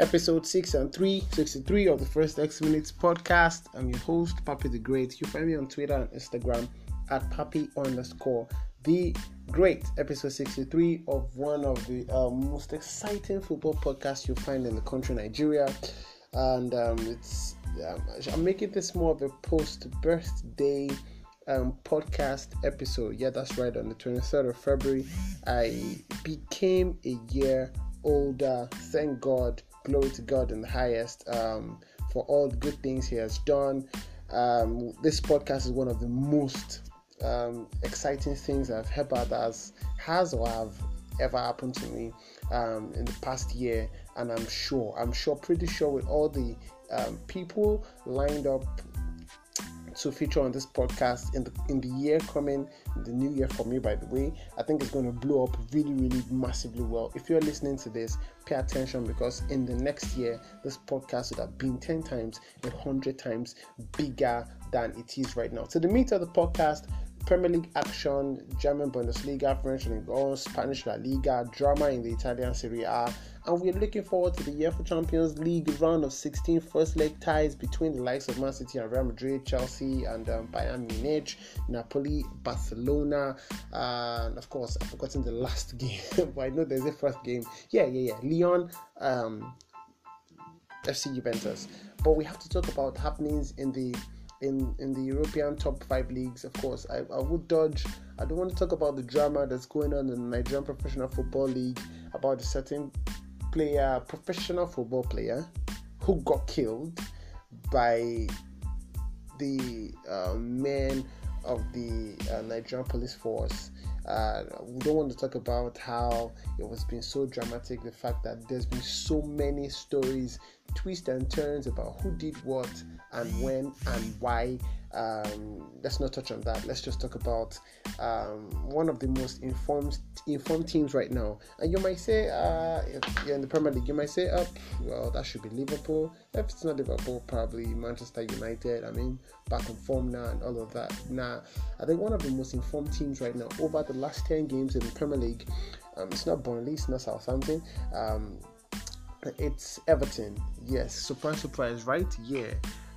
episode 6 and 3, 63 of the First X Minutes podcast. I'm your host, Papi the Great. You find me on Twitter and Instagram at Papi underscore the Great, episode 63 of one of the uh, most exciting football podcasts you'll find in the country, Nigeria. And um, it's um, I'm making this more of a post birthday um, podcast episode. Yeah, that's right. On the 23rd of February, I became a year older. Thank God. Glory to God in the highest um, for all the good things He has done. Um, this podcast is one of the most um, exciting things I've heard about as has or have ever happened to me um, in the past year, and I'm sure, I'm sure, pretty sure, with all the um, people lined up to feature on this podcast in the in the year coming, the new year for me, by the way. I think it's going to blow up really, really massively well. If you're listening to this, pay attention because in the next year, this podcast would have been 10 times, 100 times bigger than it is right now. So, the meat of the podcast Premier League action, German Bundesliga, French Ligue 1, Spanish La Liga, drama in the Italian Serie A, and we're looking forward to the UEFA Champions League round of 16 first leg ties between the likes of Man City and Real Madrid, Chelsea and um, Bayern Munich, Napoli, Barcelona, and of course I've forgotten the last game, but I know there's a first game. Yeah, yeah, yeah. Lyon, um, FC Juventus. But we have to talk about happenings in the in in the European top five leagues. Of course, I, I would dodge. I don't want to talk about the drama that's going on in the Nigerian Professional Football League about a certain player, professional football player, who got killed by the uh, men of the uh, Nigerian police force. Uh, we don't want to talk about how it was being so dramatic. The fact that there's been so many stories, twists and turns about who did what and when and why. Um, let's not touch on that. Let's just talk about um, one of the most informed informed teams right now. And you might say, uh, if you're in the Premier League, you might say, oh, well, that should be Liverpool. If it's not Liverpool, probably Manchester United. I mean, back in form now and all of that. Now, I think one of the most informed teams right now over the last 10 games in the Premier League, um, it's not Burnley, it's not Southampton. Um, it's Everton. Yes, surprise, surprise, right? Yeah.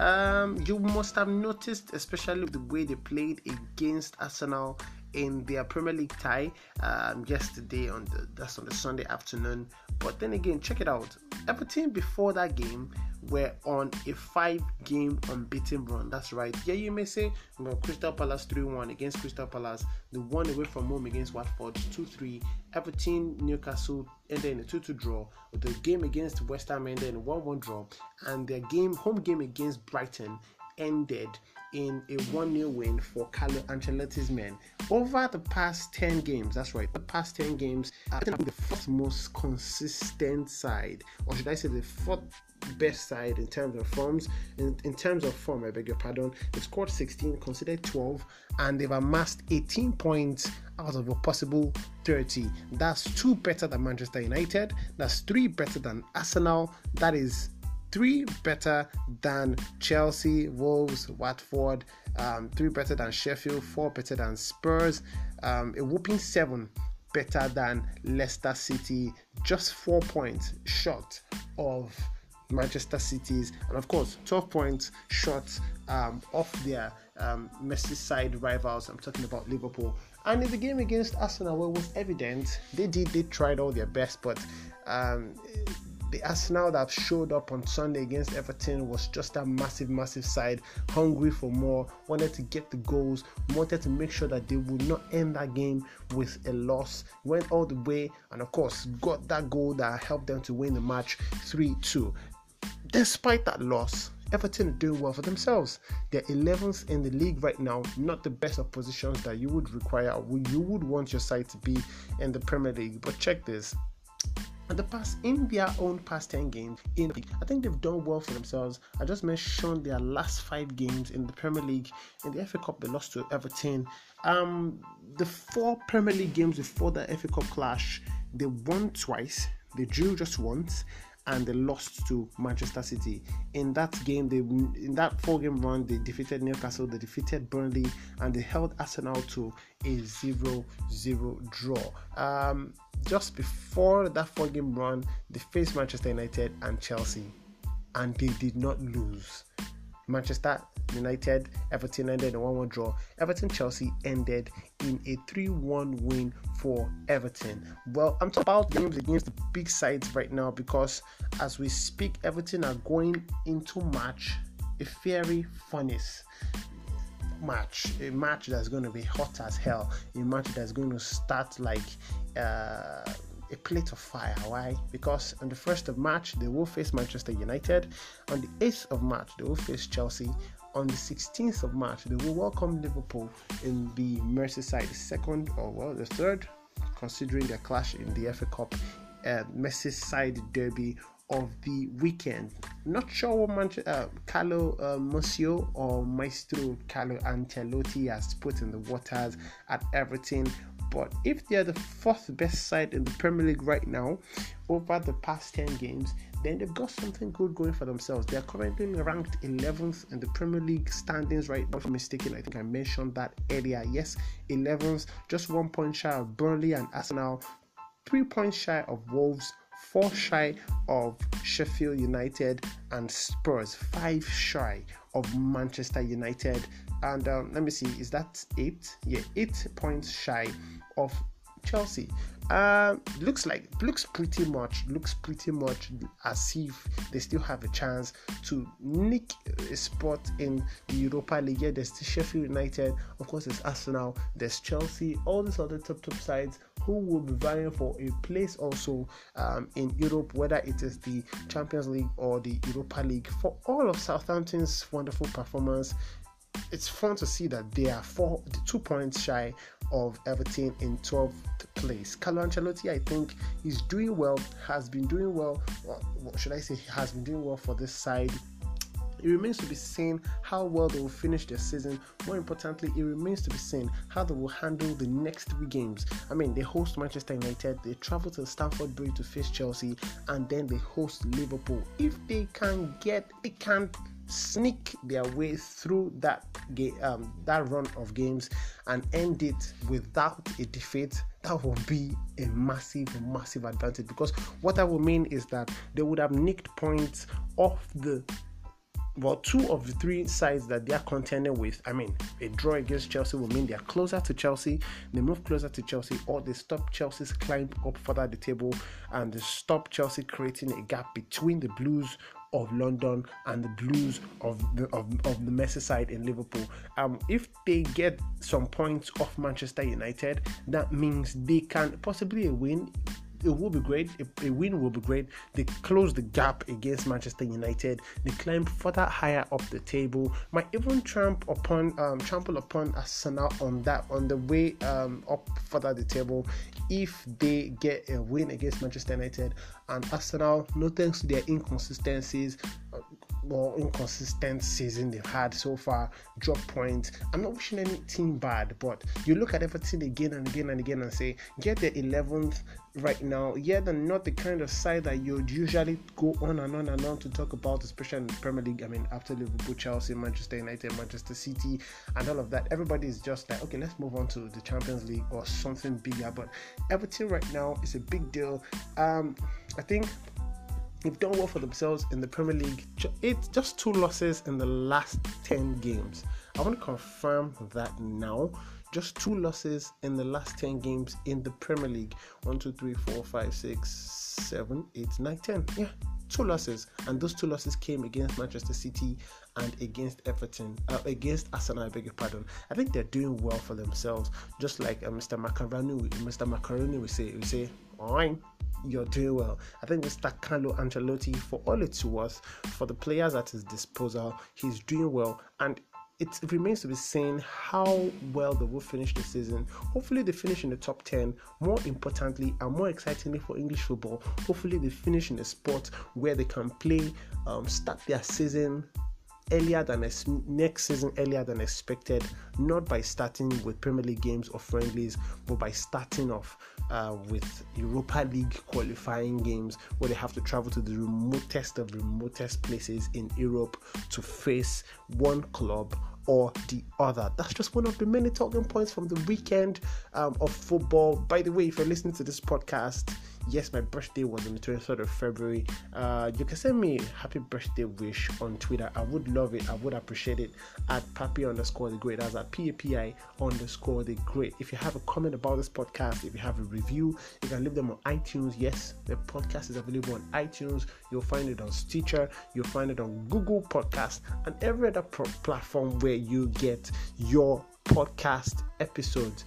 Um, you must have noticed, especially the way they played against Arsenal in their Premier League tie um, yesterday on the that's on the Sunday afternoon. But then again, check it out. Everton before that game were on a five-game unbeaten run. That's right. Yeah, you may say well, Crystal Palace 3-1 against Crystal Palace, the one away from home against Watford 2-3. Everton Newcastle ended in a 2-2 draw. The game against West Ham ended in a 1-1 draw, and their game home game against Brighton ended in a 1 0 win for Carlo Ancelotti's men. Over the past 10 games, that's right, the past 10 games, I think the fourth most consistent side, or should I say the fourth best side in terms of forms. In, in terms of form, I beg your pardon, they scored 16, considered 12, and they've amassed 18 points out of a possible 30. That's two better than Manchester United. That's three better than Arsenal. That is three better than Chelsea, Wolves, Watford, um, three better than Sheffield, four better than Spurs, um, a whooping seven better than Leicester City, just four points short of Manchester City's, and of course, 12 points short um, of their um, Merseyside rivals. I'm talking about Liverpool. And in the game against Arsenal, well, it was evident they did, they tried all their best, but um, the Arsenal that showed up on Sunday against Everton was just a massive, massive side, hungry for more, wanted to get the goals, wanted to make sure that they would not end that game with a loss. Went all the way and, of course, got that goal that helped them to win the match 3 2. Despite that loss, Everton are doing well for themselves. They're 11th in the league right now, not the best of positions that you would require you would want your side to be in the Premier League. But check this the past in their own past 10 games in I think they've done well for themselves. I just mentioned their last five games in the Premier League. In the FA Cup, they lost to Everton. Um, the four Premier League games before the FA Cup clash, they won twice, they drew just once, and they lost to Manchester City. In that game, they in that four-game run, they defeated Newcastle, they defeated Burnley, and they held Arsenal to a 0-0 draw. Um, just before that four-game run, they faced Manchester United and Chelsea, and they did not lose. Manchester United, Everton ended in a 1 1 draw. Everton Chelsea ended in a 3 1 win for Everton. Well, I'm talking about games against the big sides right now because as we speak, Everton are going into match a very furnace match, a match that's going to be hot as hell, a match that's going to start like. Uh, a plate of fire. Why? Because on the 1st of March, they will face Manchester United. On the 8th of March, they will face Chelsea. On the 16th of March, they will welcome Liverpool in the Merseyside, the second or well, the third, considering their clash in the FA Cup, uh, Merseyside derby of the weekend. Not sure what Manch- uh, Carlo uh, or Maestro Carlo Ancelotti has put in the waters at Everton, but if they're the fourth best side in the Premier League right now over the past 10 games, then they've got something good going for themselves. They are currently ranked 11th in the Premier League standings right now. If I'm mistaken, I think I mentioned that earlier. Yes, 11th, just one point shy of Burnley and Arsenal, three points shy of Wolves four shy of Sheffield United and Spurs, five shy of Manchester United. And um, let me see, is that eight? Yeah, eight points shy of Chelsea. Uh, looks like looks pretty much looks pretty much as if they still have a chance to nick a spot in the Europa League. Yeah, there's Sheffield United, of course, there's Arsenal, there's Chelsea, all these other top top sides who will be vying for a place also um, in Europe, whether it is the Champions League or the Europa League. For all of Southampton's wonderful performance, it's fun to see that they are four, two points shy of Everton in 12th place. Carlo Ancelotti, I think, is doing well, has been doing well. What should I say? He has been doing well for this side. It remains to be seen how well they will finish their season. More importantly, it remains to be seen how they will handle the next three games. I mean, they host Manchester United, they travel to Stamford Bridge to face Chelsea, and then they host Liverpool. If they can get, they can sneak their way through that game, um, that run of games and end it without a defeat, that would be a massive, massive advantage. Because what that would mean is that they would have nicked points off the well, two of the three sides that they are contending with, I mean, a draw against Chelsea will mean they are closer to Chelsea, they move closer to Chelsea, or they stop Chelsea's climb up further the table and they stop Chelsea creating a gap between the Blues of London and the Blues of the of, of the Merseyside in Liverpool. Um, if they get some points off Manchester United, that means they can possibly win it will be great. A, a, win will be great. They close the gap against Manchester United. They climb further higher up the table. Might even tramp upon um, trample upon Arsenal on that on the way um, up further the table if they get a win against Manchester United and Arsenal. No thanks to their inconsistencies. Well, inconsistent season they've had so far, drop points. I'm not wishing any team bad, but you look at everything again and again and again and say, get the 11th right now. Yeah, they're not the kind of side that you'd usually go on and on and on to talk about, especially in the Premier League. I mean, after Liverpool, Chelsea, Manchester United, Manchester City, and all of that, everybody is just like, okay, let's move on to the Champions League or something bigger. But Everton right now is a big deal. Um, I think they've done well for themselves in the Premier League. It's just two losses in the last 10 games. I want to confirm that now. Just two losses in the last 10 games in the Premier League. 1, 2, 3, 4, 5, 6, 7, 8, 9, 10. Yeah, two losses. And those two losses came against Manchester City and against Everton, uh, against Arsenal, I beg your pardon. I think they're doing well for themselves. Just like uh, Mr. Macaroni, Mr. Macaroni we say, we say, alright you're doing well. I think Mr. Carlo Ancelotti, for all it's worth, for the players at his disposal, he's doing well. And it remains to be seen how well they will finish the season. Hopefully, they finish in the top 10. More importantly, and more excitingly for English football, hopefully, they finish in a spot where they can play, um, start their season earlier than ex- next season earlier than expected, not by starting with Premier League games or friendlies, but by starting off uh, with Europa League qualifying games where they have to travel to the remotest of remotest places in Europe to face one club or the other. That's just one of the many talking points from the weekend um, of football. By the way, if you're listening to this podcast, yes, my birthday was on the 23rd of February. Uh, you can send me happy birthday wish on Twitter. I would love it. I would appreciate it at papi underscore the great. That's at PAPI underscore the great. If you have a comment about this podcast, if you have a review, you can leave them on iTunes. Yes, the podcast is available on iTunes. You'll find it on Stitcher. You'll find it on Google Podcast and every other pro- platform where you get your podcast episodes.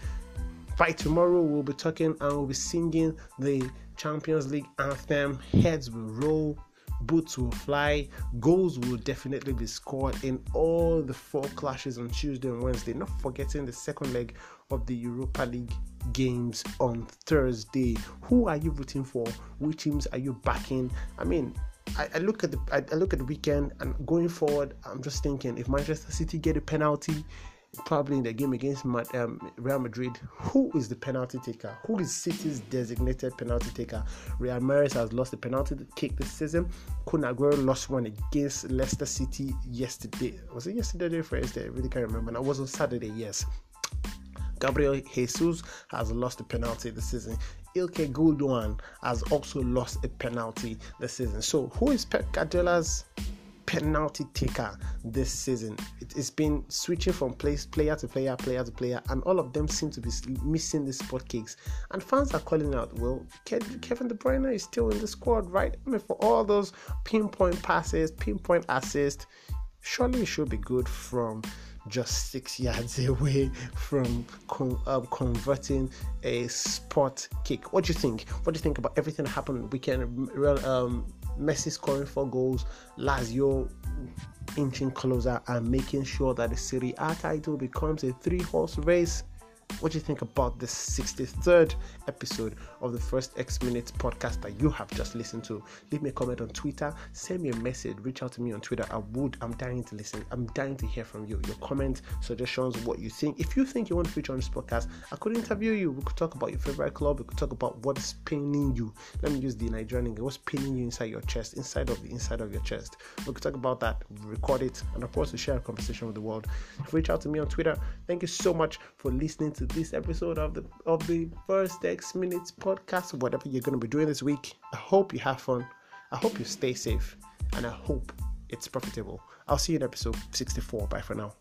By tomorrow, we'll be talking and we'll be singing the Champions League anthem. Heads will roll, boots will fly, goals will definitely be scored in all the four clashes on Tuesday and Wednesday. Not forgetting the second leg of the Europa League games on Thursday. Who are you rooting for? Which teams are you backing? I mean, I, I look at the I, I look at the weekend and going forward, I'm just thinking if Manchester City get a penalty probably in the game against um, Real Madrid, who is the penalty taker? Who is City's designated penalty taker? Riyad Mahrez has lost the penalty kick this season. Kun Aguero lost one against Leicester City yesterday. Was it yesterday or Thursday? I really can't remember. It was on Saturday, yes. Gabriel Jesus has lost a penalty this season. Ilkay Gundogan has also lost a penalty this season. So, who is Pep Guardiola's penalty taker this season. It, has been switching from place, player to player, player to player, and all of them seem to be missing the spot kicks. And fans are calling out, well, Kevin De Bruyne is still in the squad, right? I mean, for all those pinpoint passes, pinpoint assists, surely it should be good from just six yards away from con- uh, converting a spot kick. What do you think? What do you think about everything that happened weekend? Um, Messi scoring four goals, Lazio inching closer and making sure that the Serie A title becomes a three horse race. What do you think about this 63rd episode of the First X Minutes podcast that you have just listened to? Leave me a comment on Twitter, send me a message, reach out to me on Twitter. I would, I'm dying to listen, I'm dying to hear from you. Your comments, suggestions, what you think. If you think you want to feature on this podcast, I could interview you. We could talk about your favorite club, we could talk about what is paining you. Let me use the Nigerian English. What's paining you inside your chest, inside of the inside of your chest. We could talk about that, record it, and of course, we share a conversation with the world. Reach out to me on Twitter. Thank you so much for listening to this episode of the of the first X Minutes podcast. Whatever you're going to be doing this week, I hope you have fun. I hope you stay safe, and I hope it's profitable. I'll see you in episode 64. Bye for now.